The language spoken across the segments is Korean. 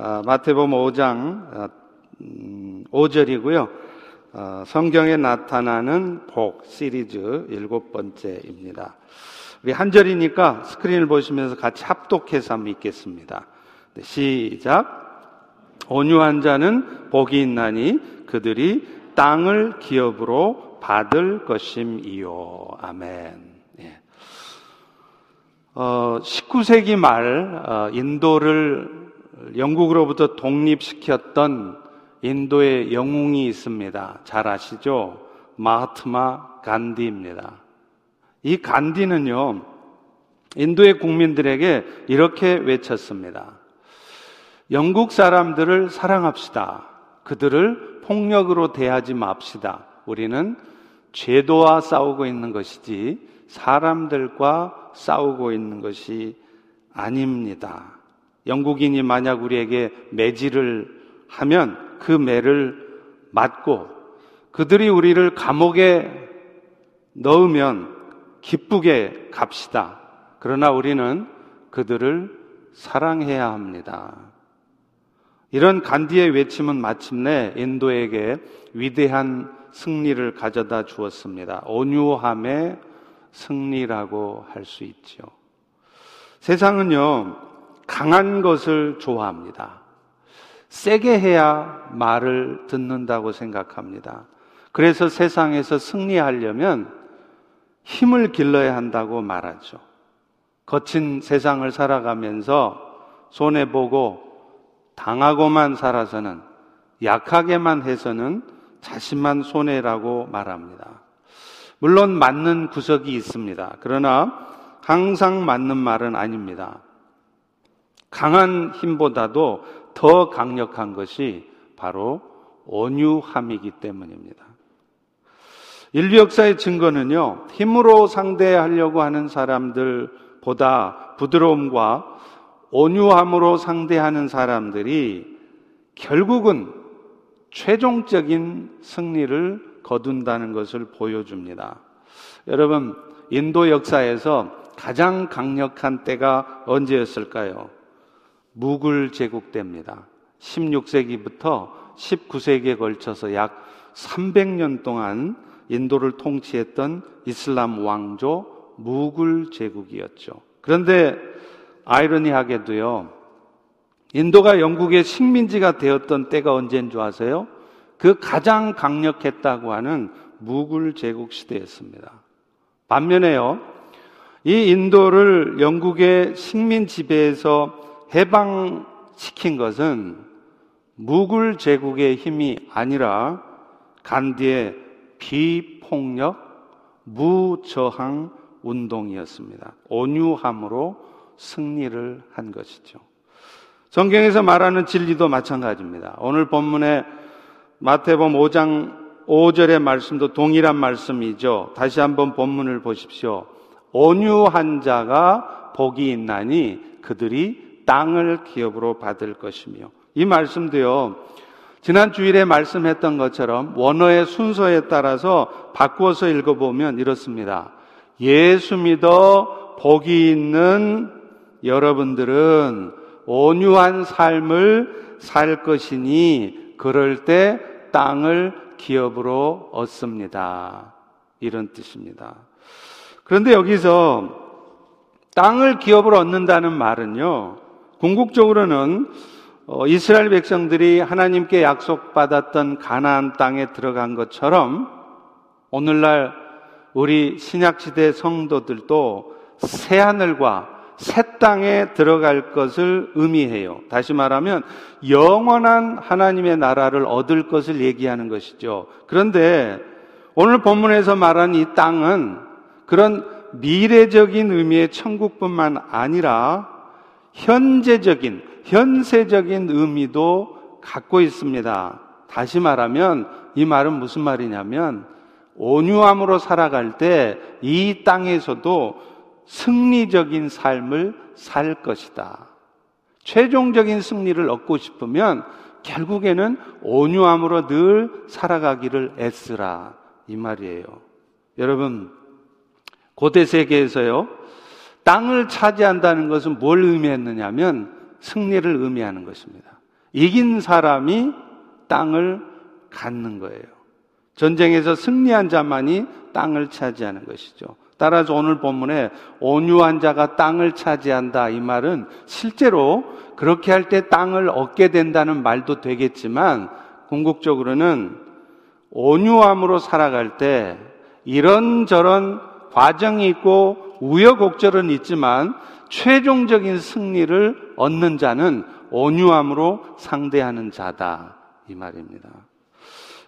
아, 마태복음 5장 5절이고요. 아, 어, 성경에 나타나는 복 시리즈 일곱 번째입니다. 우리 한 절이니까 스크린을 보시면서 같이 합독해서 한번 읽겠습니다. 네, 시작. 온유한 자는 복이 있나니 그들이 땅을 기업으로 받을 것임이요. 아멘. 예. 어, 19세기 말 어, 인도를 영국으로부터 독립시켰던 인도의 영웅이 있습니다. 잘 아시죠? 마하트마 간디입니다. 이 간디는요, 인도의 국민들에게 이렇게 외쳤습니다. 영국 사람들을 사랑합시다. 그들을 폭력으로 대하지 맙시다. 우리는 죄도와 싸우고 있는 것이지 사람들과 싸우고 있는 것이 아닙니다. 영국인이 만약 우리에게 매질을 하면 그 매를 맞고 그들이 우리를 감옥에 넣으면 기쁘게 갑시다. 그러나 우리는 그들을 사랑해야 합니다. 이런 간디의 외침은 마침내 인도에게 위대한 승리를 가져다 주었습니다. 온유함의 승리라고 할 수 있죠. 세상은요, 강한 것을 좋아합니다. 세게 해야 말을 듣는다고 생각합니다. 그래서 세상에서 승리하려면 힘을 길러야 한다고 말하죠. 거친 세상을 살아가면서 손해보고 당하고만 살아서는 약하게만 해서는 자신만 손해라고 말합니다. 물론 맞는 구석이 있습니다. 그러나 항상 맞는 말은 아닙니다. 강한 힘보다도 더 강력한 것이 바로 온유함이기 때문입니다. 인류 역사의 증거는요, 힘으로 상대하려고 하는 사람들보다 부드러움과 온유함으로 상대하는 사람들이 결국은 최종적인 승리를 거둔다는 것을 보여줍니다. 여러분, 인도 역사에서 가장 강력한 때가 언제였을까요? 무굴 제국 때입니다. 16세기부터 19세기에 걸쳐서 약 300년 동안 인도를 통치했던 이슬람 왕조 무굴 제국이었죠. 그런데 아이러니하게도요, 인도가 영국의 식민지가 되었던 때가 언제인 줄 아세요? 그 가장 강력했다고 하는 무굴 제국 시대였습니다. 반면에요, 이 인도를 영국의 식민 지배에서 해방시킨 것은 무굴 제국의 힘이 아니라 간디의 비폭력, 무저항 운동이었습니다. 온유함으로 승리를 한 것이죠. 성경에서 말하는 진리도 마찬가지입니다. 오늘 본문에 마태복음 5장 5절의 말씀도 동일한 말씀이죠. 다시 한번 본문을 보십시오. 온유한 자가 복이 있나니 그들이 땅을 기업으로 받을 것이며 이 말씀도요. 지난 주일에 말씀했던 것처럼 원어의 순서에 따라서 바꾸어서 읽어보면 이렇습니다. 예수 믿어 복이 있는 여러분들은 온유한 삶을 살 것이니 그럴 때 땅을 기업으로 얻습니다. 이런 뜻입니다. 그런데 여기서 땅을 기업으로 얻는다는 말은요, 궁극적으로는 어, 이스라엘 백성들이 하나님께 약속받았던 가나안 땅에 들어간 것처럼 오늘날 우리 신약시대 성도들도 새 하늘과 새 땅에 들어갈 것을 의미해요. 다시 말하면 영원한 하나님의 나라를 얻을 것을 얘기하는 것이죠. 그런데 오늘 본문에서 말한 이 땅은 그런 미래적인 의미의 천국뿐만 아니라 현재적인, 현세적인 의미도 갖고 있습니다. 다시 말하면 이 말은 무슨 말이냐면 온유함으로 살아갈 때 이 땅에서도 승리적인 삶을 살 것이다. 최종적인 승리를 얻고 싶으면 결국에는 온유함으로 늘 살아가기를 애쓰라. 이 말이에요. 여러분, 고대 세계에서요, 땅을 차지한다는 것은 뭘 의미했느냐면 승리를 의미하는 것입니다. 이긴 사람이 땅을 갖는 거예요. 전쟁에서 승리한 자만이 땅을 차지하는 것이죠. 따라서 오늘 본문에 온유한 자가 땅을 차지한다 이 말은 실제로 그렇게 할 때 땅을 얻게 된다는 말도 되겠지만 궁극적으로는 온유함으로 살아갈 때 이런저런 과정이 있고 우여곡절은 있지만 최종적인 승리를 얻는 자는 온유함으로 상대하는 자다 이 말입니다.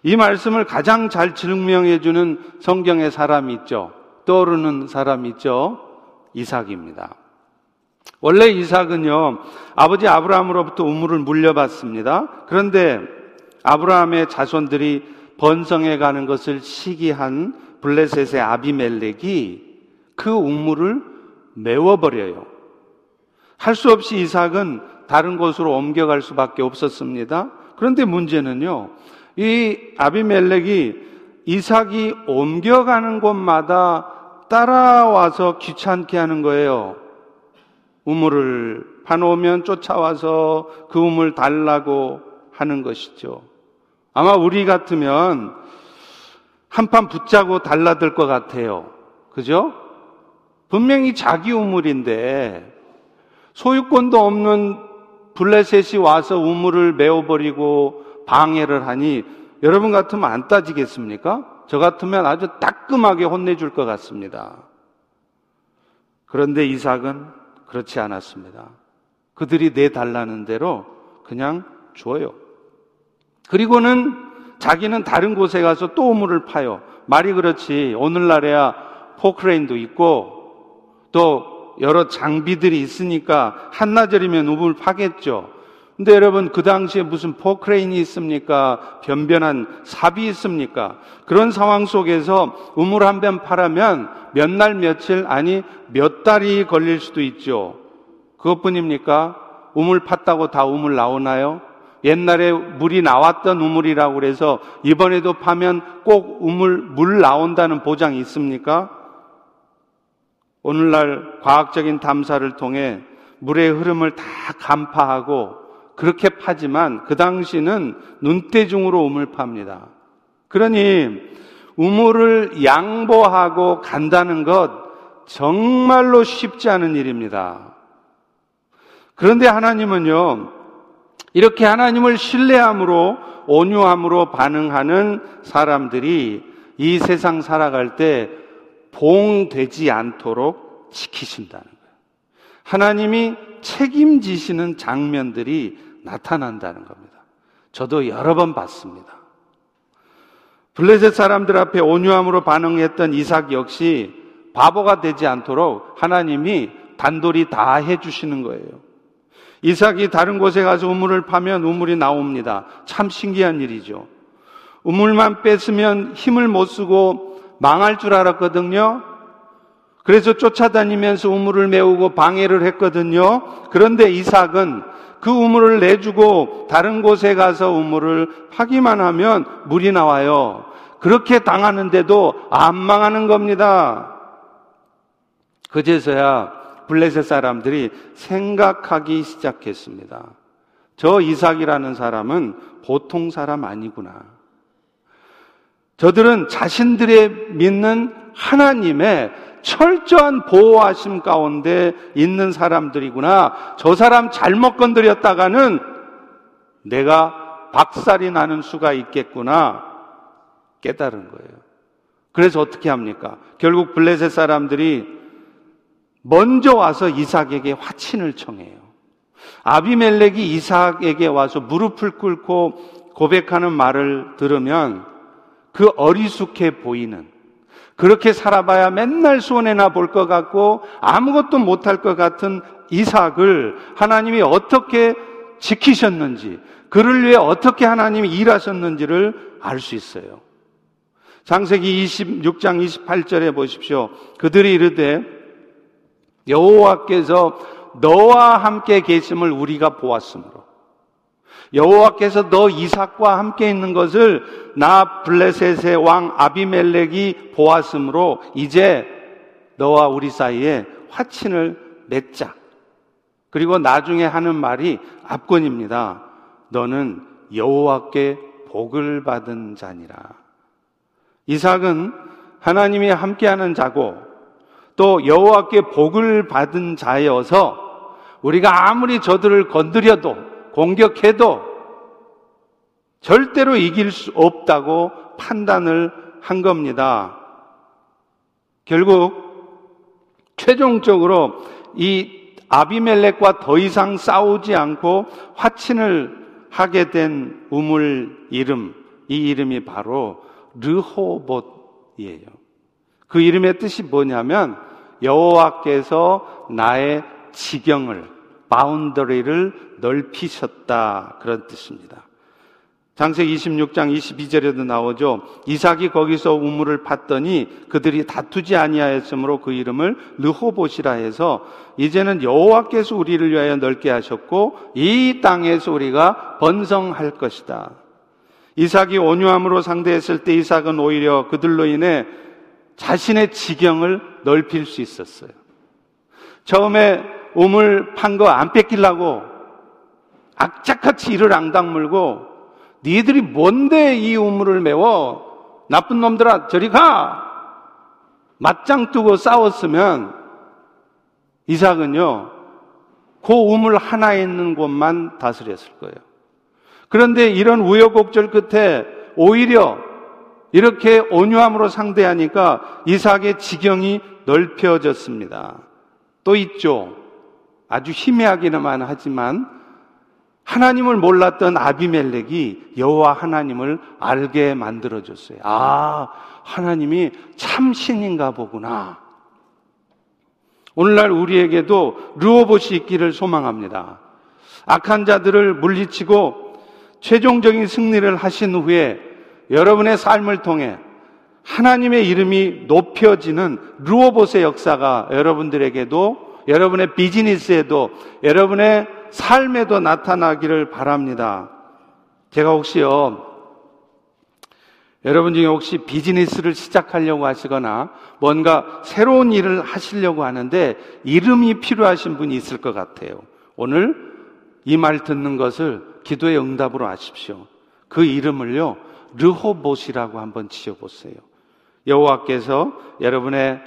이 말씀을 가장 잘 증명해 주는 성경의 사람이 있죠. 떠오르는 사람이 있죠. 이삭입니다. 원래 이삭은요, 아버지 아브라함으로부터 우물을 물려받습니다. 그런데 아브라함의 자손들이 번성해 가는 것을 시기한 블레셋의 아비멜렉이 그 우물을 메워버려요. 할 수 없이 이삭은 다른 곳으로 옮겨갈 수밖에 없었습니다. 그런데 문제는요, 이 아비멜렉이 이삭이 옮겨가는 곳마다 따라와서 귀찮게 하는 거예요. 우물을 파놓으면 쫓아와서 그 우물 달라고 하는 것이죠. 아마 우리 같으면 한판 붙자고 달라들 것 같아요. 그죠? 분명히 자기 우물인데 소유권도 없는 블레셋이 와서 우물을 메워버리고 방해를 하니 여러분 같으면 안 따지겠습니까? 저 같으면 아주 따끔하게 혼내줄 것 같습니다. 그런데 이삭은 그렇지 않았습니다. 그들이 내달라는 대로 그냥 줘요. 그리고는 자기는 다른 곳에 가서 또 우물을 파요. 말이 그렇지. 오늘날에야 포크레인도 있고 또 여러 장비들이 있으니까 한나절이면 우물 파겠죠. 근데 여러분 그 당시에 무슨 포크레인이 있습니까? 변변한 삽이 있습니까? 그런 상황 속에서 우물 한 변 파라면 몇 날 며칠 아니 몇 달이 걸릴 수도 있죠. 그것뿐입니까? 우물 팠다고 다 우물 나오나요? 옛날에 물이 나왔던 우물이라고 그래서 이번에도 파면 꼭 우물 물 나온다는 보장이 있습니까? 오늘날 과학적인 탐사를 통해 물의 흐름을 다 간파하고 그렇게 파지만 그 당시는 눈대중으로 우물 팝니다. 그러니 우물을 양보하고 간다는 것 정말로 쉽지 않은 일입니다. 그런데 하나님은요, 이렇게 하나님을 신뢰함으로 온유함으로 반응하는 사람들이 이 세상 살아갈 때 봉되지 않도록 지키신다는 거예요. 하나님이 책임지시는 장면들이 나타난다는 겁니다. 저도 여러 번 봤습니다. 블레셋 사람들 앞에 온유함으로 반응했던 이삭 역시 바보가 되지 않도록 하나님이 단돌이 다 해주시는 거예요. 이삭이 다른 곳에 가서 우물을 파면 우물이 나옵니다. 참 신기한 일이죠. 우물만 뺐으면 힘을 못 쓰고 망할 줄 알았거든요. 그래서 쫓아다니면서 우물을 메우고 방해를 했거든요. 그런데 이삭은 그 우물을 내주고 다른 곳에 가서 우물을 파기만 하면 물이 나와요. 그렇게 당하는데도 안 망하는 겁니다. 그제서야 블레셋 사람들이 생각하기 시작했습니다. 저 이삭이라는 사람은 보통 사람 아니구나. 저들은 자신들의 믿는 하나님의 철저한 보호하심 가운데 있는 사람들이구나. 저 사람 잘못 건드렸다가는 내가 박살이 나는 수가 있겠구나. 깨달은 거예요. 그래서 어떻게 합니까? 결국 블레셋 사람들이 먼저 와서 이삭에게 화친을 청해요. 아비멜렉이 이삭에게 와서 무릎을 꿇고 고백하는 말을 들으면 그 어리숙해 보이는 그렇게 살아봐야 맨날 손해나 볼 것 같고 아무것도 못할 것 같은 이삭을 하나님이 어떻게 지키셨는지, 그를 위해 어떻게 하나님이 일하셨는지를 알 수 있어요. 장세기 26장 28절에 보십시오. 그들이 이르되 여호와께서 너와 함께 계심을 우리가 보았으므로 여호와께서 너 이삭과 함께 있는 것을 나 블레셋의 왕 아비멜렉이 보았으므로 이제 너와 우리 사이에 화친을 맺자. 그리고 나중에 하는 말이 압권입니다. 너는 여호와께 복을 받은 자니라. 이삭은 하나님이 함께하는 자고 또 여호와께 복을 받은 자여서 우리가 아무리 저들을 건드려도 공격해도 절대로 이길 수 없다고 판단을 한 겁니다. 결국 최종적으로 이 아비멜렉과 더 이상 싸우지 않고 화친을 하게 된 우물 이름, 이 이름이 바로 르호봇이에요. 그 이름의 뜻이 뭐냐면 여호와께서 나의 지경을, 바운더리를 넓히셨다. 그런 뜻입니다. 장세기 26장 22절에도 나오죠. 이삭이 거기서 우물을 팠더니 그들이 다투지 아니하였으므로 그 이름을 르호봇이라 해서 이제는 여호와께서 우리를 위하여 넓게 하셨고 이 땅에서 우리가 번성할 것이다. 이삭이 온유함으로 상대했을 때 이삭은 오히려 그들로 인해 자신의 지경을 넓힐 수 있었어요. 처음에 우물 판 거 안 뺏기려고 악착같이 이를 앙당 물고 니들이 뭔데 이 우물을 메워? 나쁜 놈들아, 저리 가! 맞짱 뜨고 싸웠으면 이삭은요, 그 우물 하나에 있는 곳만 다스렸을 거예요. 그런데 이런 우여곡절 끝에 오히려 이렇게 온유함으로 상대하니까 이삭의 지경이 넓혀졌습니다. 또 있죠. 아주 희미하기만 하지만 하나님을 몰랐던 아비멜렉이 여호와 하나님을 알게 만들어 줬어요. 아, 하나님이 참 신인가 보구나. 오늘날 우리에게도 르오봇이 있기를 소망합니다. 악한 자들을 물리치고 최종적인 승리를 하신 후에 여러분의 삶을 통해 하나님의 이름이 높여지는 르오봇의 역사가 여러분들에게도 여러분의 비즈니스에도 여러분의 삶에도 나타나기를 바랍니다. 제가 혹시요, 여러분 중에 혹시 비즈니스를 시작하려고 하시거나 뭔가 새로운 일을 하시려고 하는데 이름이 필요하신 분이 있을 것 같아요. 오늘 이 말 듣는 것을 기도의 응답으로 하십시오. 그 이름을요, 르호봇이라고 한번 지어보세요. 여호와께서 여러분의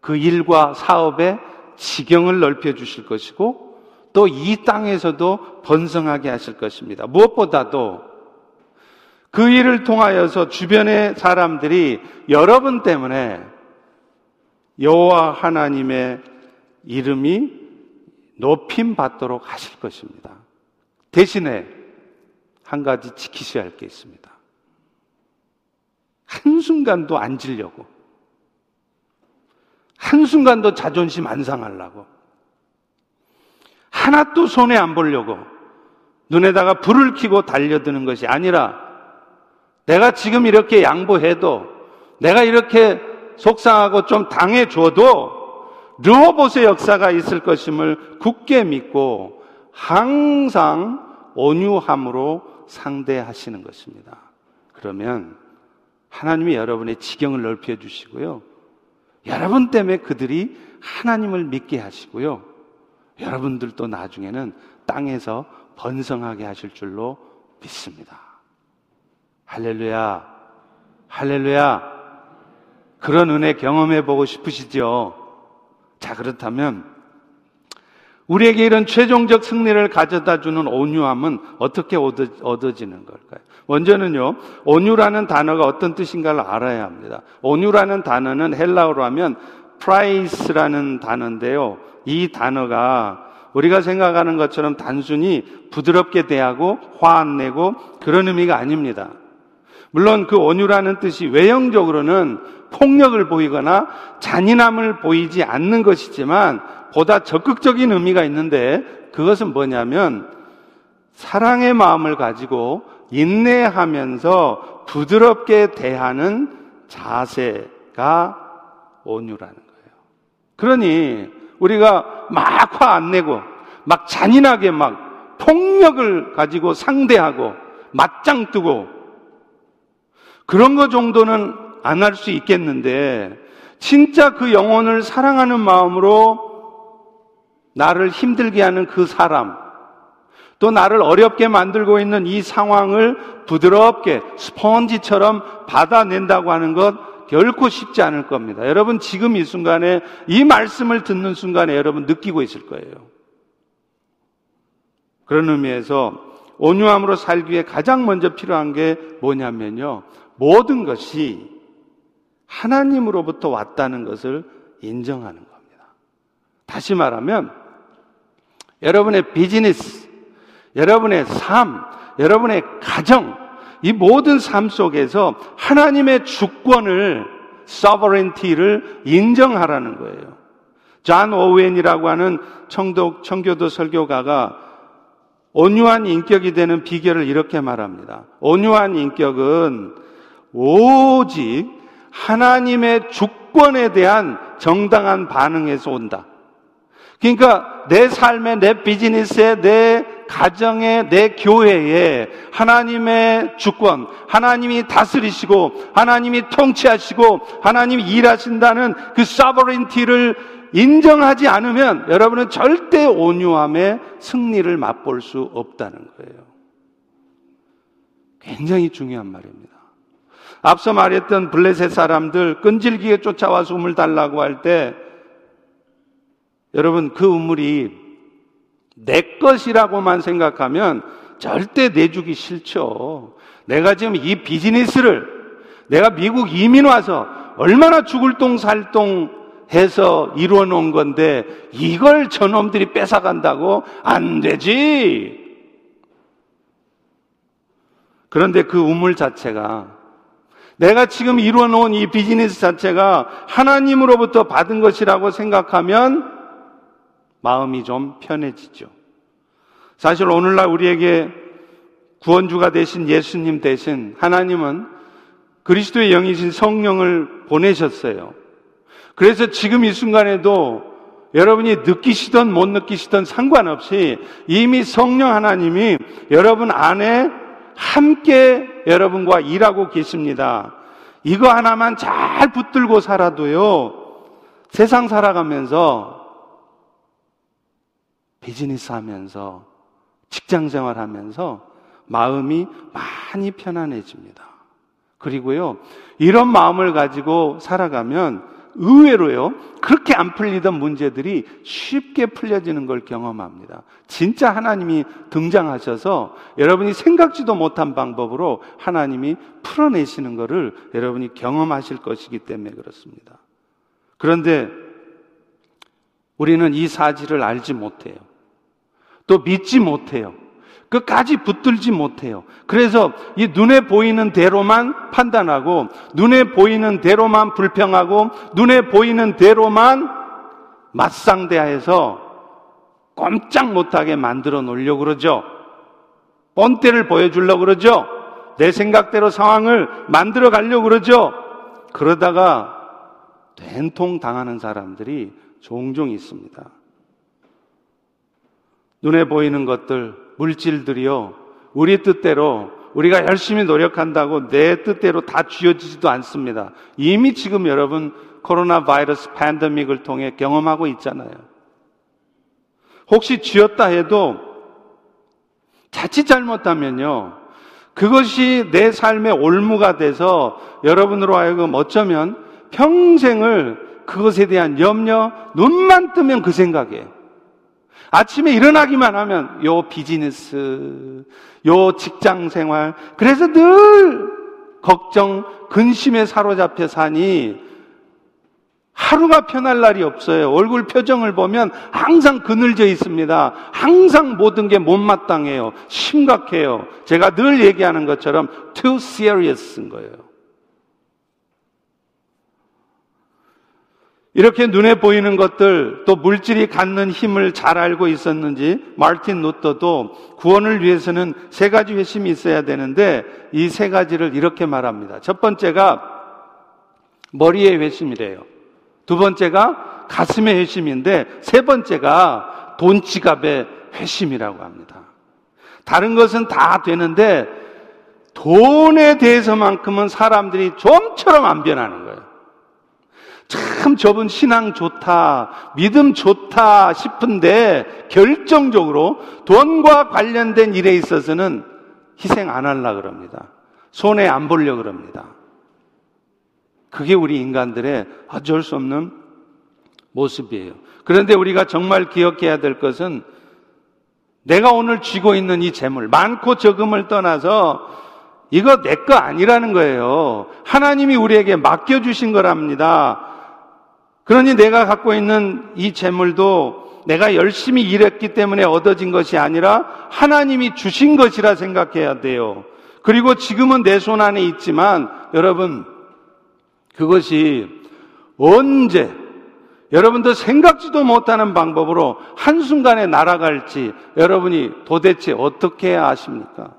그 일과 사업에 지경을 넓혀 주실 것이고 또 이 땅에서도 번성하게 하실 것입니다. 무엇보다도 그 일을 통하여서 주변의 사람들이 여러분 때문에 여호와 하나님의 이름이 높임 받도록 하실 것입니다. 대신에 한 가지 지키셔야 할 게 있습니다. 한순간도 안 질려고. 한순간도 자존심 안 상하려고. 하나도 손에 안 보려고 눈에다가 불을 켜고 달려드는 것이 아니라 내가 지금 이렇게 양보해도 내가 이렇게 속상하고 좀 당해 줘도 르호봇의 역사가 있을 것임을 굳게 믿고 항상 온유함으로 상대하시는 것입니다. 그러면 하나님이 여러분의 지경을 넓혀 주시고요. 여러분 때문에 그들이 하나님을 믿게 하시고요. 여러분들도 나중에는 땅에서 번성하게 하실 줄로 믿습니다. 할렐루야. 할렐루야. 그런 은혜 경험해 보고 싶으시죠? 자, 그렇다면 우리에게 이런 최종적 승리를 가져다 주는 온유함은 어떻게 얻어, 지는 걸까요? 먼저는요, 온유라는 단어가 어떤 뜻인가를 알아야 합니다. 온유라는 단어는 헬라어로 하면 πραΰς라는 단어인데요. 이 단어가 우리가 생각하는 것처럼 단순히 부드럽게 대하고 화 안 내고 그런 의미가 아닙니다. 물론 그 온유라는 뜻이 외형적으로는 폭력을 보이거나 잔인함을 보이지 않는 것이지만 보다 적극적인 의미가 있는데 그것은 뭐냐면 사랑의 마음을 가지고 인내하면서 부드럽게 대하는 자세가 온유라는 거예요. 그러니 우리가 막 화 안 내고 막 잔인하게 막 폭력을 가지고 상대하고 맞짱 뜨고 그런 거 정도는 안 할 수 있겠는데 진짜 그 영혼을 사랑하는 마음으로 나를 힘들게 하는 그 사람 또 나를 어렵게 만들고 있는 이 상황을 부드럽게 스펀지처럼 받아낸다고 하는 것 결코 쉽지 않을 겁니다. 여러분 지금 이 순간에 이 말씀을 듣는 순간에 여러분 느끼고 있을 거예요. 그런 의미에서 온유함으로 살기 위해 가장 먼저 필요한 게 뭐냐면요. 모든 것이 하나님으로부터 왔다는 것을 인정하는 겁니다. 다시 말하면 여러분의 비즈니스, 여러분의 삶, 여러분의 가정, 이 모든 삶 속에서 하나님의 주권을 sovereignty를 인정하라는 거예요. 존 오웬이라고 하는 청도, 청교도 설교가가 온유한 인격이 되는 비결을 이렇게 말합니다. 온유한 인격은 오직 하나님의 주권에 대한 정당한 반응에서 온다. 그러니까 내 삶에, 내 비즈니스에, 내 가정에, 내 교회에 하나님의 주권, 하나님이 다스리시고, 하나님이 통치하시고, 하나님이 일하신다는 그 sovereignty를 인정하지 않으면 여러분은 절대 온유함의 승리를 맛볼 수 없다는 거예요. 굉장히 중요한 말입니다. 앞서 말했던 블레셋 사람들 끈질기게 쫓아와서 우물 달라고 할 때 여러분 그 우물이 내 것이라고만 생각하면 절대 내주기 싫죠. 내가 지금 이 비즈니스를 내가 미국 이민 와서 얼마나 죽을 똥살똥 해서 이루어 놓은 건데 이걸 저놈들이 뺏어간다고 안 되지. 그런데 그 우물 자체가 내가 지금 이루어 놓은 이 비즈니스 자체가 하나님으로부터 받은 것이라고 생각하면 마음이 좀 편해지죠. 사실 오늘날 우리에게 구원주가 되신 예수님 대신 하나님은 그리스도의 영이신 성령을 보내셨어요. 그래서 지금 이 순간에도 여러분이 느끼시던 못 느끼시던 상관없이 이미 성령 하나님이 여러분 안에 함께 여러분과 일하고 계십니다. 이거 하나만 잘 붙들고 살아도요, 세상 살아가면서, 비즈니스 하면서, 직장 생활 하면서, 마음이 많이 편안해집니다. 그리고요, 이런 마음을 가지고 살아가면 의외로요, 그렇게 안 풀리던 문제들이 쉽게 풀려지는 걸 경험합니다. 진짜 하나님이 등장하셔서 여러분이 생각지도 못한 방법으로 하나님이 풀어내시는 것을 여러분이 경험하실 것이기 때문에 그렇습니다. 그런데 우리는 이 사실을 알지 못해요. 또 믿지 못해요. 끝까지 붙들지 못해요. 그래서 이 눈에 보이는 대로만 판단하고, 눈에 보이는 대로만 불평하고, 눈에 보이는 대로만 맞상대해서 꼼짝 못하게 만들어 놓으려고 그러죠. 뻔때를 보여주려고 그러죠. 내 생각대로 상황을 만들어 가려고 그러죠. 그러다가 된통 당하는 사람들이 종종 있습니다. 눈에 보이는 것들, 물질들이요. 우리 뜻대로 우리가 열심히 노력한다고 내 뜻대로 다 쥐어지지도 않습니다. 이미 지금 여러분 코로나 바이러스 팬데믹을 통해 경험하고 있잖아요. 혹시 쥐었다 해도 자칫 잘못하면요. 그것이 내 삶의 올무가 돼서 여러분으로 하여금 어쩌면 평생을 그것에 대한 염려, 눈만 뜨면 그 생각이에요. 아침에 일어나기만 하면 요 비즈니스, 요 직장 생활, 그래서 늘 걱정, 근심에 사로잡혀 사니 하루가 편할 날이 없어요. 얼굴 표정을 보면 항상 그늘져 있습니다. 항상 모든 게 못마땅해요. 심각해요. 제가 늘 얘기하는 것처럼 too serious인 거예요. 이렇게 눈에 보이는 것들 또 물질이 갖는 힘을 잘 알고 있었는지 마르틴 루터도 구원을 위해서는 세 가지 회심이 있어야 되는데 이 세 가지를 이렇게 말합니다. 첫 번째가 머리의 회심이래요. 두 번째가 가슴의 회심인데 세 번째가 돈 지갑의 회심이라고 합니다. 다른 것은 다 되는데 돈에 대해서만큼은 사람들이 좀처럼 안 변하는 거예요. 참 저분 신앙 좋다, 믿음 좋다 싶은데 결정적으로 돈과 관련된 일에 있어서는 희생 안 하려 그럽니다. 손해 안 보려 그럽니다. 그게 우리 인간들의 어쩔 수 없는 모습이에요. 그런데 우리가 정말 기억해야 될 것은 내가 오늘 쥐고 있는 이 재물, 많고 적음을 떠나서 이거 내 거 아니라는 거예요. 하나님이 우리에게 맡겨주신 거랍니다. 그러니 내가 갖고 있는 이 재물도 내가 열심히 일했기 때문에 얻어진 것이 아니라 하나님이 주신 것이라 생각해야 돼요. 그리고 지금은 내 손 안에 있지만 여러분, 그것이 언제 여러분도 생각지도 못하는 방법으로 한순간에 날아갈지 여러분이 도대체 어떻게 아십니까?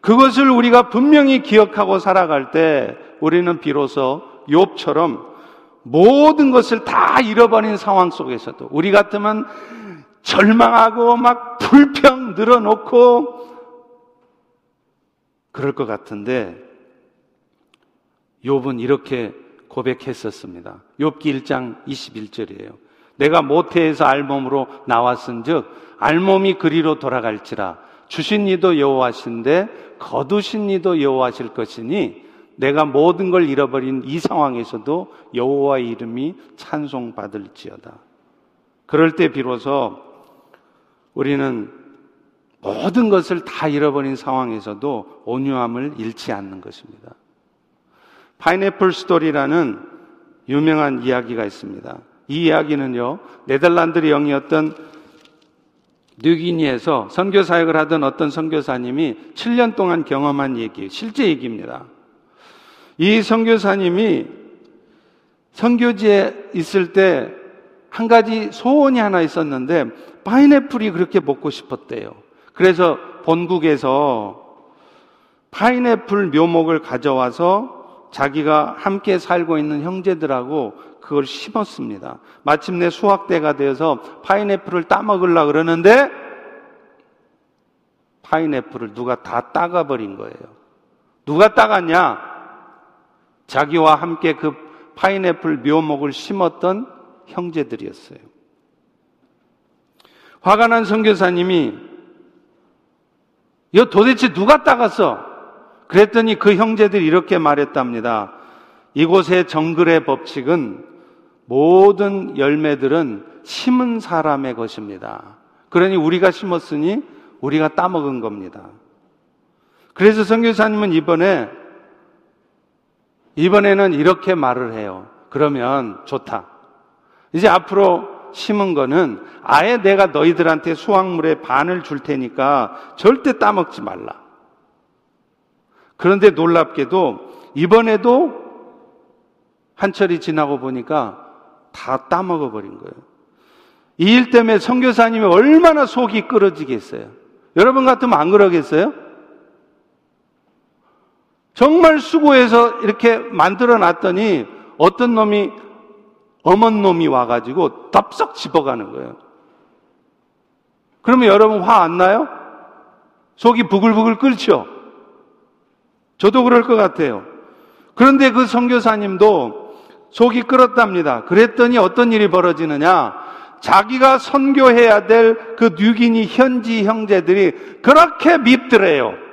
그것을 우리가 분명히 기억하고 살아갈 때 우리는 비로소 욥처럼 모든 것을 다 잃어버린 상황 속에서도 우리 같으면 절망하고 막 불평 늘어놓고 그럴 것 같은데 욥은 이렇게 고백했었습니다. 욥기 1장 21절이에요. 내가 모태에서 알몸으로 나왔은즉 알몸이 그리로 돌아갈지라 주신 이도 여호와신데 거두신 이도 여호와실 것이니 내가 모든 걸 잃어버린 이 상황에서도 여호와의 이름이 찬송받을지어다. 그럴 때 비로소 우리는 모든 것을 다 잃어버린 상황에서도 온유함을 잃지 않는 것입니다. 파인애플 스토리라는 유명한 이야기가 있습니다. 이 이야기는요, 네덜란드 영이었던 뉴기니에서 선교 사역을 하던 어떤 선교사님이 7년 동안 경험한 얘기, 실제 얘기입니다. 이 선교사님이 선교지에 있을 때 한 가지 소원이 하나 있었는데 파인애플이 그렇게 먹고 싶었대요. 그래서 본국에서 파인애플 묘목을 가져와서 자기가 함께 살고 있는 형제들하고 그걸 심었습니다. 마침내 수확대가 되어서 파인애플을 따 먹으려 그러는데 파인애플을 누가 다 따가 버린 거예요. 누가 따갔냐? 자기와 함께 그 파인애플 묘목을 심었던 형제들이었어요. 화가 난 선교사님이 이거 도대체 누가 따갔어? 그랬더니 그 형제들이 이렇게 말했답니다. 이곳의 정글의 법칙은 모든 열매들은 심은 사람의 것입니다. 그러니 우리가 심었으니 우리가 따먹은 겁니다. 그래서 성교사님은 이번에 이번에는 이렇게 말을 해요. 그러면 좋다. 이제 앞으로 심은 거는 아예 내가 너희들한테 수확물의 반을 줄 테니까 절대 따먹지 말라. 그런데 놀랍게도 이번에도 한철이 지나고 보니까 다 따먹어 버린 거예요. 이 일 때문에 선교사님이 얼마나 속이 끓어지겠어요. 여러분 같으면 안 그러겠어요? 정말 수고해서 이렇게 만들어 놨더니 어떤 놈이 어먼 놈이 와가지고 덥석 집어가는 거예요. 그러면 여러분 화 안 나요? 속이 부글부글 끓죠? 저도 그럴 것 같아요. 그런데 그 선교사님도 속이 끓었답니다. 그랬더니 어떤 일이 벌어지느냐? 자기가 선교해야 될 그 뉴기니 현지 형제들이 그렇게 밉더래요.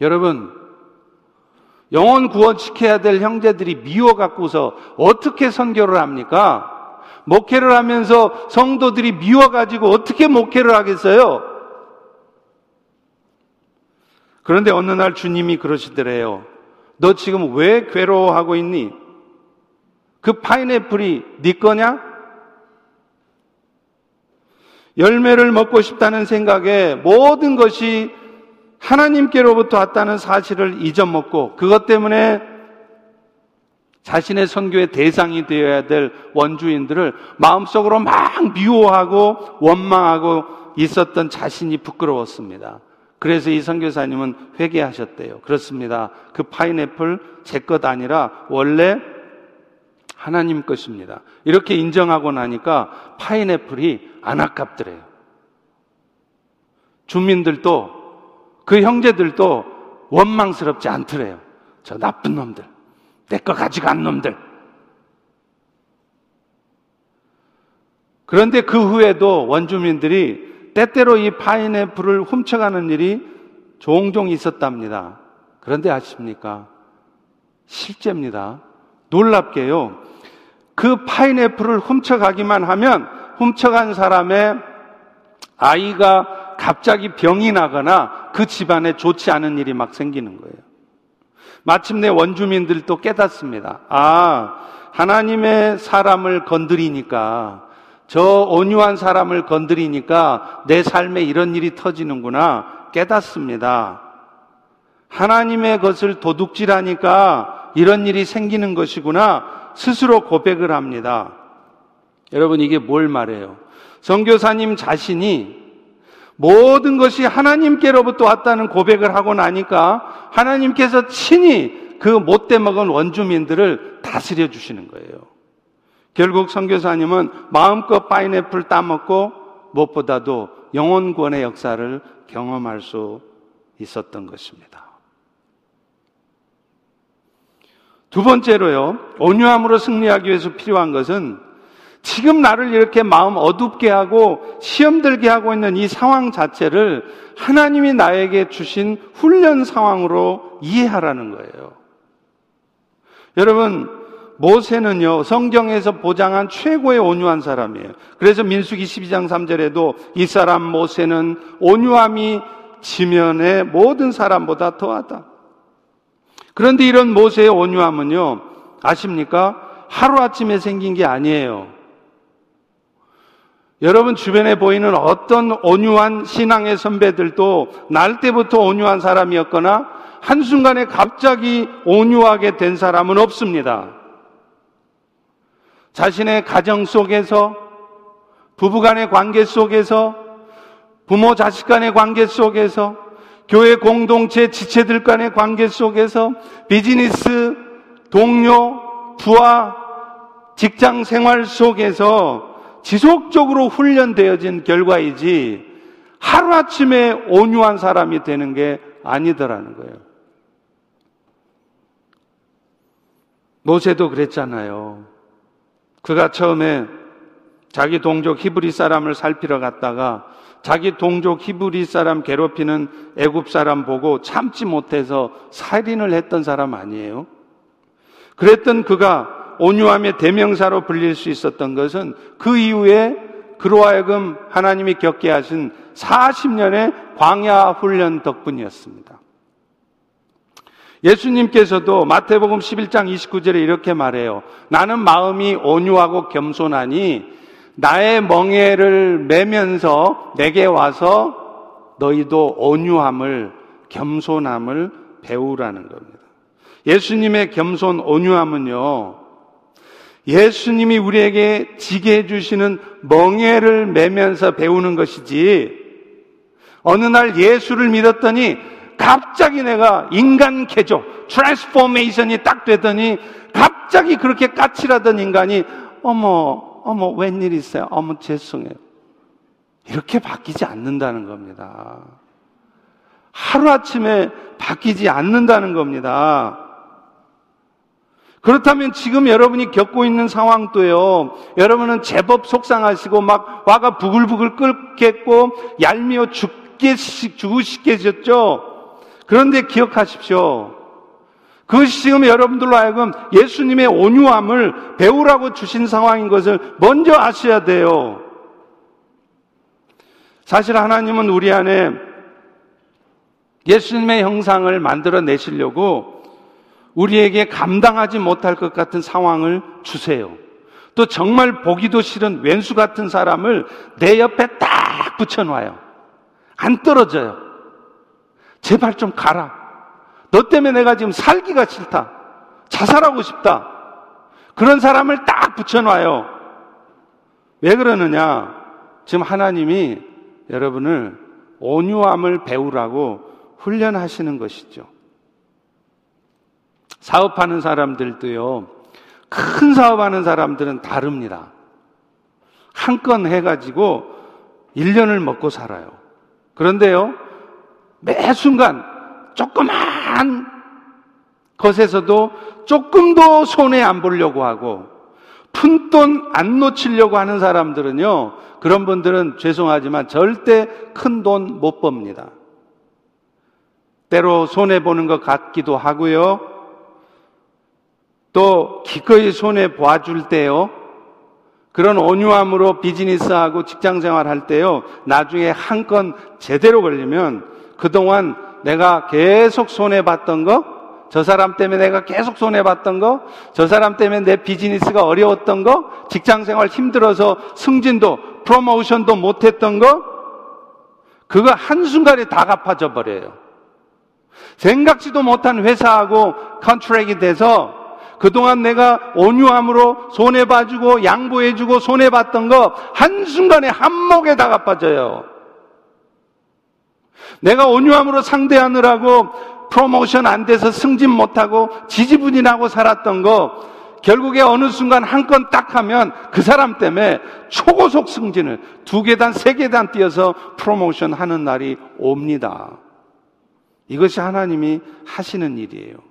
여러분, 영혼 구원시켜야 될 형제들이 미워 갖고서 어떻게 선교를 합니까? 목회를 하면서 성도들이 미워 가지고 어떻게 목회를 하겠어요? 그런데 어느 날 주님이 그러시더래요. 너 지금 왜 괴로워하고 있니? 그 파인애플이 네 거냐? 열매를 먹고 싶다는 생각에 모든 것이 하나님께로부터 왔다는 사실을 잊어먹고 그것 때문에 자신의 선교의 대상이 되어야 될 원주인들을 마음속으로 막 미워하고 원망하고 있었던 자신이 부끄러웠습니다. 그래서 이 선교사님은 회개하셨대요. 그렇습니다. 그 파인애플 제 것 아니라 원래 하나님 것입니다. 이렇게 인정하고 나니까 파인애플이 안 아깝더래요. 주민들도 그 형제들도 원망스럽지 않더래요. 저 나쁜 놈들. 내 거 가져간 놈들. 그런데 그 후에도 원주민들이 때때로 이 파인애플을 훔쳐가는 일이 종종 있었답니다. 그런데 아십니까? 실제입니다. 놀랍게요. 그 파인애플을 훔쳐가기만 하면 훔쳐간 사람의 아이가 갑자기 병이 나거나 그 집안에 좋지 않은 일이 막 생기는 거예요. 마침내 원주민들도 깨닫습니다. 아, 하나님의 사람을 건드리니까, 저 온유한 사람을 건드리니까 내 삶에 이런 일이 터지는구나 깨닫습니다. 하나님의 것을 도둑질하니까 이런 일이 생기는 것이구나 스스로 고백을 합니다. 여러분 이게 뭘 말해요? 성교사님 자신이 모든 것이 하나님께로부터 왔다는 고백을 하고 나니까 하나님께서 친히 그 못돼 먹은 원주민들을 다스려 주시는 거예요. 결국 선교사님은 마음껏 파인애플 따먹고 무엇보다도 영혼권의 역사를 경험할 수 있었던 것입니다. 두 번째로요, 온유함으로 승리하기 위해서 필요한 것은 지금 나를 이렇게 마음 어둡게 하고 시험 들게 하고 있는 이 상황 자체를 하나님이 나에게 주신 훈련 상황으로 이해하라는 거예요. 여러분, 모세는요, 성경에서 보장한 최고의 온유한 사람이에요. 그래서 민수기 12장 3절에도 이 사람 모세는 온유함이 지면의 모든 사람보다 더하다. 그런데 이런 모세의 온유함은요, 아십니까? 하루아침에 생긴 게 아니에요. 여러분 주변에 보이는 어떤 온유한 신앙의 선배들도 날 때부터 온유한 사람이었거나 한순간에 갑자기 온유하게 된 사람은 없습니다. 자신의 가정 속에서 부부 간의 관계 속에서 부모 자식 간의 관계 속에서 교회 공동체 지체들 간의 관계 속에서 비즈니스 동료 부하 직장 생활 속에서 지속적으로 훈련되어진 결과이지 하루아침에 온유한 사람이 되는 게 아니더라는 거예요. 모세도 그랬잖아요. 그가 처음에 자기 동족 히브리 사람을 살피러 갔다가 자기 동족 히브리 사람 괴롭히는 애굽 사람 보고 참지 못해서 살인을 했던 사람 아니에요? 그랬던 그가 온유함의 대명사로 불릴 수 있었던 것은 그 이후에 그로 하여금 하나님이 겪게 하신 40년의 광야 훈련 덕분이었습니다. 예수님께서도 마태복음 11장 29절에 이렇게 말해요. 나는 마음이 온유하고 겸손하니 나의 멍에를 매면서 내게 와서 너희도 온유함을, 겸손함을 배우라는 겁니다. 예수님의 겸손, 온유함은요, 예수님이 우리에게 지게 해주시는 멍에를 매면서 배우는 것이지, 어느 날 예수를 믿었더니 갑자기 내가 인간 개조, transformation이 딱 되더니 갑자기 그렇게 까칠하던 인간이 어머, 어머, 웬일 있어요? 어머, 죄송해요. 이렇게 바뀌지 않는다는 겁니다. 하루아침에 바뀌지 않는다는 겁니다. 그렇다면 지금 여러분이 겪고 있는 상황도요, 여러분은 제법 속상하시고 막 화가 부글부글 끓겠고 얄미워 죽게, 죽으시겠죠? 그런데 기억하십시오. 그것이 지금 여러분들로 하여금 예수님의 온유함을 배우라고 주신 상황인 것을 먼저 아셔야 돼요. 사실 하나님은 우리 안에 예수님의 형상을 만들어 내시려고 우리에게 감당하지 못할 것 같은 상황을 주세요. 또 정말 보기도 싫은 왼수 같은 사람을 내 옆에 딱 붙여놔요. 안 떨어져요. 제발 좀 가라. 너 때문에 내가 지금 살기가 싫다. 자살하고 싶다. 그런 사람을 딱 붙여놔요. 왜 그러느냐? 지금 하나님이 여러분을 온유함을 배우라고 훈련하시는 것이죠. 사업하는 사람들도요, 큰 사업하는 사람들은 다릅니다. 한 건 해가지고 1년을 먹고 살아요. 그런데요, 매 순간 조그만 것에서도 조금도 손해 안 보려고 하고 푼돈 안 놓치려고 하는 사람들은요, 그런 분들은 죄송하지만 절대 큰 돈 못 법니다. 때로 손해보는 것 같기도 하고요. 또 기꺼이 손해 봐줄 때요. 그런 온유함으로 비즈니스하고 직장 생활할 때요. 나중에 한 건 제대로 걸리면 그동안 내가 계속 손해 봤던 거, 저 사람 때문에 내가 계속 손해 봤던 거, 저 사람 때문에 내 비즈니스가 어려웠던 거, 직장 생활 힘들어서 승진도, 프로모션도 못 했던 거, 그거 한순간에 다 갚아져 버려요. 생각지도 못한 회사하고 컨트랙이 돼서 그동안 내가 온유함으로 손해 봐주고 양보해 주고 손해 봤던 거 한순간에 한목에 다 갚아져요. 내가 온유함으로 상대하느라고 프로모션 안 돼서 승진 못하고 지지분이나고 살았던 거 결국에 어느 순간 한 건 딱 하면 그 사람 때문에 초고속 승진을 두 계단, 세 계단 뛰어서 프로모션 하는 날이 옵니다. 이것이 하나님이 하시는 일이에요.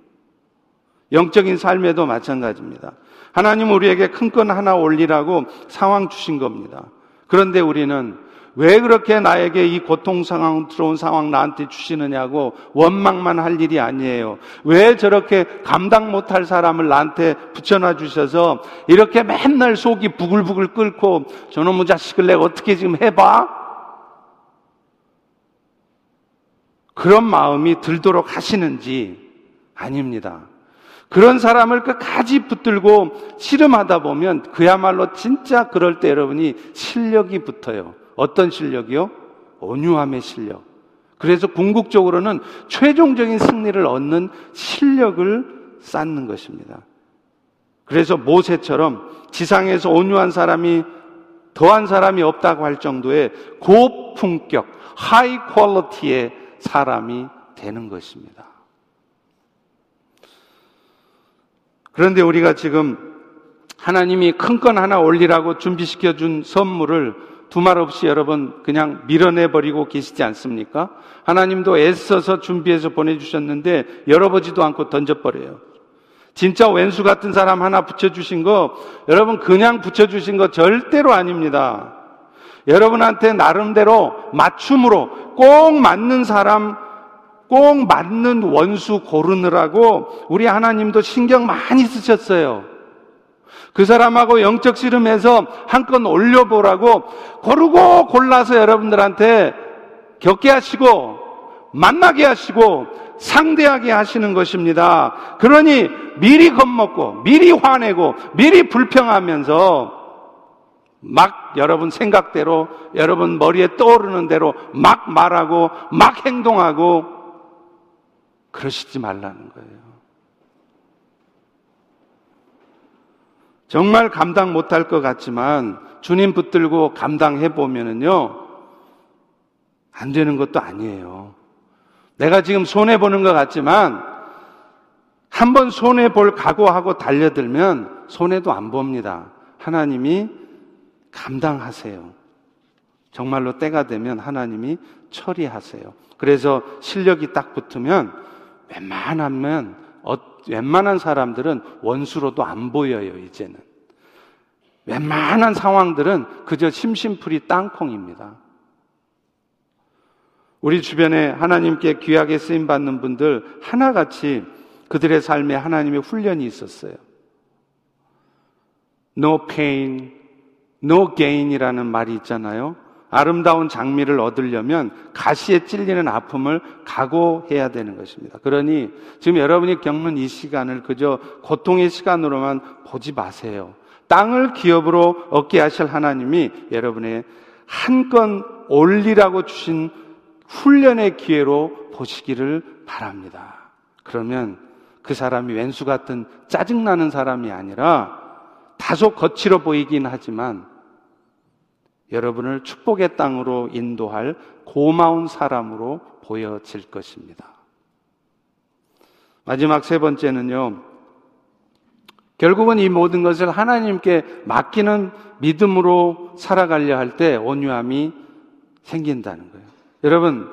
영적인 삶에도 마찬가지입니다. 하나님 우리에게 큰 건 하나 올리라고 상황 주신 겁니다. 그런데 우리는 왜 그렇게 나에게 이 고통스러운 상황 나한테 주시느냐고 원망만 할 일이 아니에요. 왜 저렇게 감당 못할 사람을 나한테 붙여놔 주셔서 이렇게 맨날 속이 부글부글 끓고 저놈의 자식을 내가 어떻게 지금 해봐? 그런 마음이 들도록 하시는지 아닙니다. 그런 사람을 끝까지 붙들고 씨름하다 보면 그야말로 진짜 그럴 때 여러분이 실력이 붙어요. 어떤 실력이요? 온유함의 실력. 그래서 궁극적으로는 최종적인 승리를 얻는 실력을 쌓는 것입니다. 그래서 모세처럼 지상에서 온유한 사람이 더한 사람이 없다고 할 정도의 고품격, 하이 퀄러티의 사람이 되는 것입니다. 그런데 우리가 지금 하나님이 큰 건 하나 올리라고 준비시켜 준 선물을 두말 없이 여러분 그냥 밀어내버리고 계시지 않습니까? 하나님도 애써서 준비해서 보내주셨는데 열어보지도 않고 던져버려요. 진짜 왼수 같은 사람 하나 붙여주신 거, 여러분 그냥 붙여주신 거 절대로 아닙니다. 여러분한테 나름대로 맞춤으로 꼭 맞는 사람, 꼭 맞는 원수 고르느라고 우리 하나님도 신경 많이 쓰셨어요. 그 사람하고 영적 씨름해서 한 건 올려보라고 고르고 골라서 여러분들한테 겪게 하시고 만나게 하시고 상대하게 하시는 것입니다. 그러니 미리 겁먹고 미리 화내고 미리 불평하면서 막 여러분 생각대로 여러분 머리에 떠오르는 대로 막 말하고 막 행동하고 그러시지 말라는 거예요. 정말 감당 못할 것 같지만 주님 붙들고 감당해 보면은요, 안 되는 것도 아니에요. 내가 지금 손해보는 것 같지만 한번 손해볼 각오하고 달려들면 손해도 안 봅니다. 하나님이 감당하세요. 정말로 때가 되면 하나님이 처리하세요. 그래서 실력이 딱 붙으면 웬만하면 웬만한 사람들은 원수로도 안 보여요, 이제는. 웬만한 상황들은 그저 심심풀이 땅콩입니다. 우리 주변에 하나님께 귀하게 쓰임 받는 분들 하나같이 그들의 삶에 하나님의 훈련이 있었어요. No pain, no gain이라는 말이 있잖아요. 아름다운 장미를 얻으려면 가시에 찔리는 아픔을 각오해야 되는 것입니다. 그러니 지금 여러분이 겪는 이 시간을 그저 고통의 시간으로만 보지 마세요. 땅을 기업으로 얻게 하실 하나님이 여러분의 한 건 올리라고 주신 훈련의 기회로 보시기를 바랍니다. 그러면 그 사람이 왼수 같은 짜증나는 사람이 아니라 다소 거칠어 보이긴 하지만 여러분을 축복의 땅으로 인도할 고마운 사람으로 보여질 것입니다. 마지막 세 번째는요. 결국은 이 모든 것을 하나님께 맡기는 믿음으로 살아가려 할 때 온유함이 생긴다는 거예요. 여러분,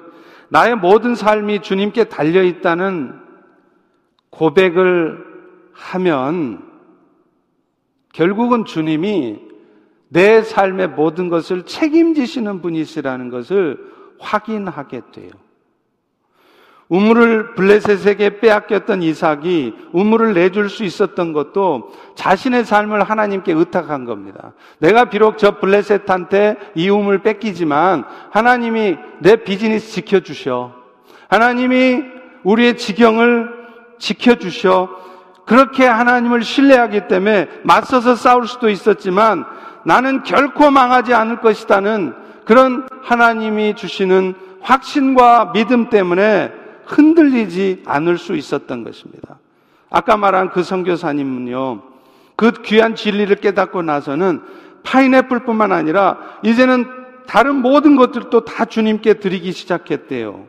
나의 모든 삶이 주님께 달려 있다는 고백을 하면 결국은 주님이 내 삶의 모든 것을 책임지시는 분이시라는 것을 확인하게 돼요. 우물을 블레셋에게 빼앗겼던 이삭이 우물을 내줄 수 있었던 것도 자신의 삶을 하나님께 의탁한 겁니다. 내가 비록 저 블레셋한테 이 우물 뺏기지만 하나님이 내 비즈니스 지켜주셔. 하나님이 우리의 지경을 지켜주셔. 그렇게 하나님을 신뢰하기 때문에 맞서서 싸울 수도 있었지만 나는 결코 망하지 않을 것이다는 그런 하나님이 주시는 확신과 믿음 때문에 흔들리지 않을 수 있었던 것입니다. 아까 말한 그 선교사님은요, 그 귀한 진리를 깨닫고 나서는 파인애플뿐만 아니라 이제는 다른 모든 것들도 다 주님께 드리기 시작했대요.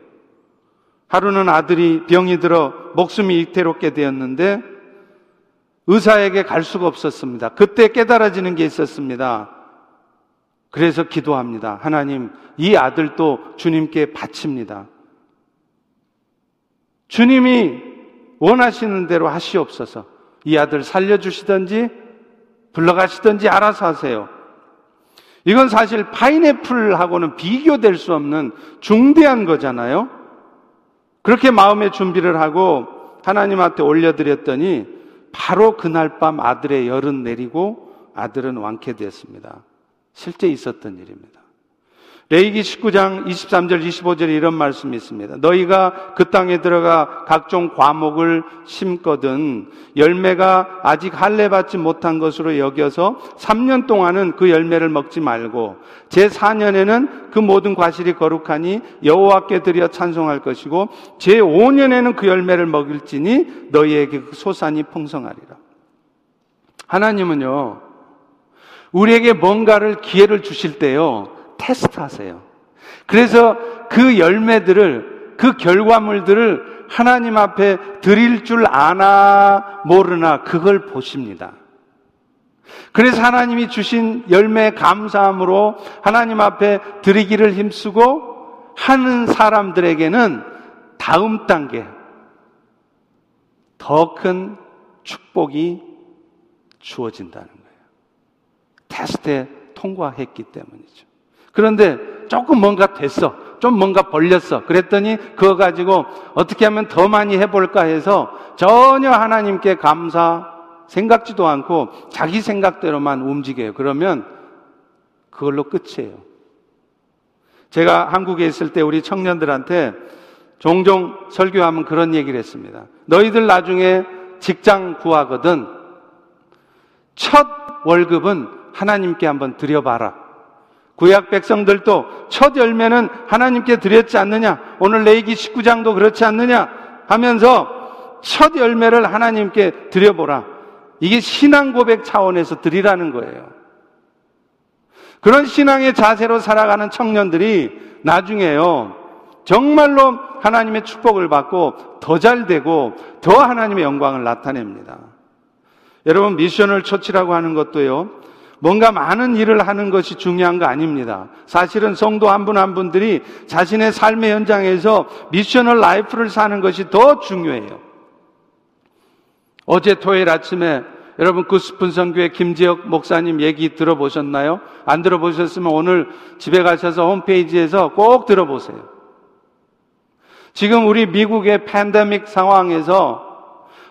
하루는 아들이 병이 들어 목숨이 이태롭게 되었는데 의사에게 갈 수가 없었습니다. 그때 깨달아지는 게 있었습니다. 그래서 기도합니다. 하나님, 이 아들도 주님께 바칩니다. 주님이 원하시는 대로 하시옵소서. 이 아들 살려주시든지 불러가시든지 알아서 하세요. 이건 사실 파인애플하고는 비교될 수 없는 중대한 거잖아요. 그렇게 마음의 준비를 하고 하나님한테 올려드렸더니 바로 그날 밤 아들의 열은 내리고 아들은 완쾌되었습니다. 실제 있었던 일입니다. 레이기 19장 23절 25절에 이런 말씀이 있습니다. 너희가 그 땅에 들어가 각종 과목을 심거든 열매가 아직 할례 받지 못한 것으로 여겨서 3년 동안은 그 열매를 먹지 말고 제 4년에는 그 모든 과실이 거룩하니 여호와께 드려 찬송할 것이고 제 5년에는 그 열매를 먹일지니 너희에게 그 소산이 풍성하리라. 하나님은요. 우리에게 뭔가를 기회를 주실 때요. 테스트 하세요. 그래서 그 열매들을, 그 결과물들을 하나님 앞에 드릴 줄 아나, 모르나, 그걸 보십니다. 그래서 하나님이 주신 열매 감사함으로 하나님 앞에 드리기를 힘쓰고 하는 사람들에게는 다음 단계, 더 큰 축복이 주어진다는 거예요. 테스트에 통과했기 때문이죠. 그런데 조금 뭔가 됐어. 좀 뭔가 벌렸어. 그랬더니 그거 가지고 어떻게 하면 더 많이 해볼까 해서 전혀 하나님께 감사 생각지도 않고 자기 생각대로만 움직여요. 그러면 그걸로 끝이에요. 제가 한국에 있을 때 우리 청년들한테 종종 설교하면 그런 얘기를 했습니다. 너희들 나중에 직장 구하거든 첫 월급은 하나님께 한번 드려봐라. 구약 백성들도 첫 열매는 하나님께 드렸지 않느냐? 오늘 레이기 19장도 그렇지 않느냐? 하면서 첫 열매를 하나님께 드려보라. 이게 신앙 고백 차원에서 드리라는 거예요. 그런 신앙의 자세로 살아가는 청년들이 나중에요. 정말로 하나님의 축복을 받고 더 잘 되고 더 하나님의 영광을 나타냅니다. 여러분 미션을 처치라고 하는 것도요. 뭔가 많은 일을 하는 것이 중요한 거 아닙니다. 사실은 성도 한분한 분들이 자신의 삶의 현장에서 missional life를 사는 것이 더 중요해요. 어제 토요일 아침에 여러분 굿스푼 선교회 김지혁 목사님 얘기 들어보셨나요? 안 들어보셨으면 오늘 집에 가셔서 홈페이지에서 꼭 들어보세요. 지금 우리 미국의 팬데믹 상황에서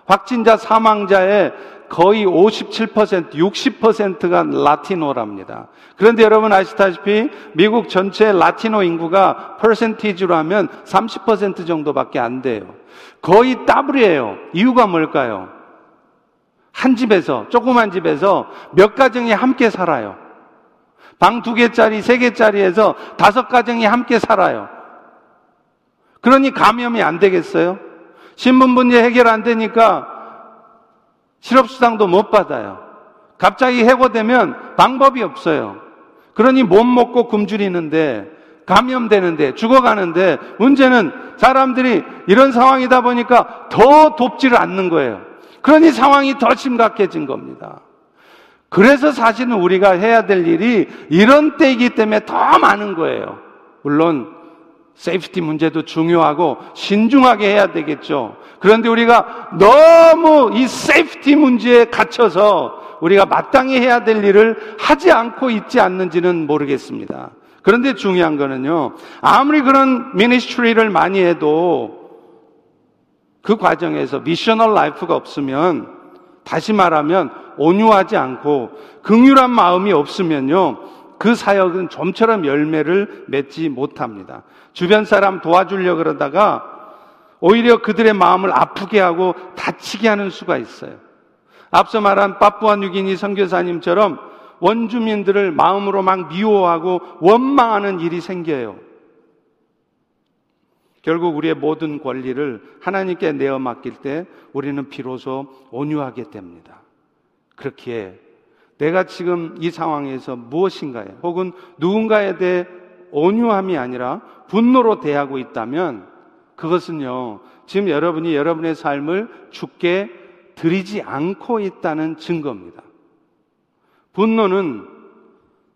확진자 사망자의 거의 57%, 60%가 Latino랍니다. 그런데 여러분 아시다시피 미국 전체 라티노 인구가 퍼센티지로 하면 30% 정도밖에 안 돼요. 거의 더블이에요. 이유가 뭘까요? 한 집에서, 조그만 집에서 몇 가정이 함께 살아요. 방 두 개짜리, 세 개짜리에서 다섯 가정이 함께 살아요. 그러니 감염이 안 되겠어요? 신분 문제 해결 안 되니까 실업수당도 못 받아요. 갑자기 해고되면 방법이 없어요. 그러니 못 먹고 굶주리는데 감염되는데 죽어가는데 문제는 사람들이 이런 상황이다 보니까 더 돕지를 않는 거예요. 그러니 상황이 더 심각해진 겁니다. 그래서 사실은 우리가 해야 될 일이 이런 때이기 때문에 더 많은 거예요. 물론 safety 문제도 중요하고 신중하게 해야 되겠죠. 그런데 우리가 너무 이 safety 문제에 갇혀서 우리가 마땅히 해야 될 일을 하지 않고 있지 않는지는 모르겠습니다. 그런데 중요한 거는요, 아무리 그런 ministry를 많이 해도 그 과정에서 missional life가 없으면 다시 말하면 온유하지 않고 긍휼한 마음이 없으면요, 그 사역은 좀처럼 열매를 맺지 못합니다. 주변 사람 도와주려 그러다가 오히려 그들의 마음을 아프게 하고 다치게 하는 수가 있어요. 앞서 말한 파푸아 뉴기니 선교사님처럼 원주민들을 마음으로 막 미워하고 원망하는 일이 생겨요. 결국 우리의 모든 권리를 하나님께 내어 맡길 때 우리는 비로소 온유하게 됩니다. 그렇기에 내가 지금 이 상황에서 무엇인가에 혹은 누군가에 대해 온유함이 아니라 분노로 대하고 있다면 그것은요, 지금 여러분이 여러분의 삶을 죽게 드리지 않고 있다는 증거입니다. 분노는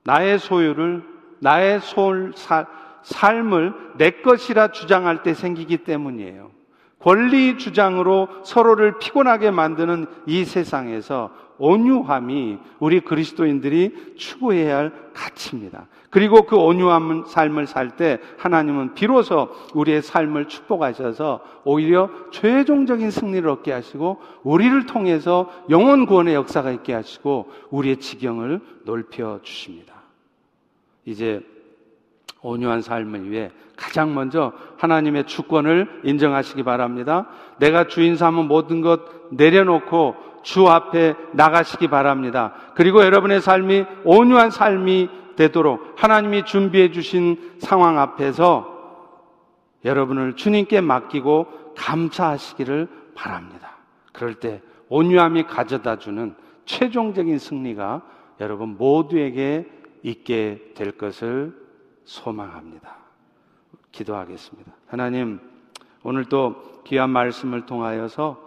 나의 소유를, 나의 소울, 사, 삶을 내 것이라 주장할 때 생기기 때문이에요. 권리 주장으로 서로를 피곤하게 만드는 이 세상에서 온유함이 우리 그리스도인들이 추구해야 할 가치입니다. 그리고 그 온유한 삶을 살 때 하나님은 비로소 우리의 삶을 축복하셔서 오히려 최종적인 승리를 얻게 하시고 우리를 통해서 영원 구원의 역사가 있게 하시고 우리의 지경을 넓혀 주십니다. 이제 온유한 삶을 위해 가장 먼저 하나님의 주권을 인정하시기 바랍니다. 내가 주인 삼은 모든 것 내려놓고 주 앞에 나가시기 바랍니다. 그리고 여러분의 삶이 온유한 삶이 되도록 하나님이 준비해 주신 상황 앞에서 여러분을 주님께 맡기고 감사하시기를 바랍니다. 그럴 때 온유함이 가져다 주는 최종적인 승리가 여러분 모두에게 있게 될 것을 소망합니다. 기도하겠습니다. 하나님, 오늘도 귀한 말씀을 통하여서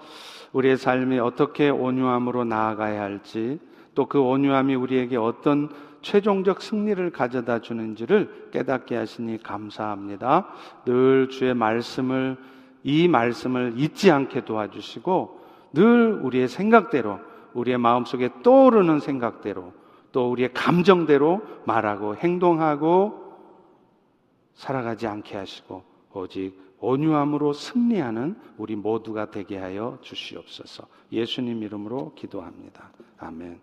우리의 삶이 어떻게 온유함으로 나아가야 할지, 또 그 온유함이 우리에게 어떤 최종적 승리를 가져다 주는지를 깨닫게 하시니 감사합니다. 늘 주의 말씀을, 이 말씀을 잊지 않게 도와주시고, 늘 우리의 생각대로, 우리의 마음속에 떠오르는 생각대로, 또 우리의 감정대로 말하고 행동하고 살아가지 않게 하시고 오직 온유함으로 승리하는 우리 모두가 되게 하여 주시옵소서. 예수님 이름으로 기도합니다. 아멘.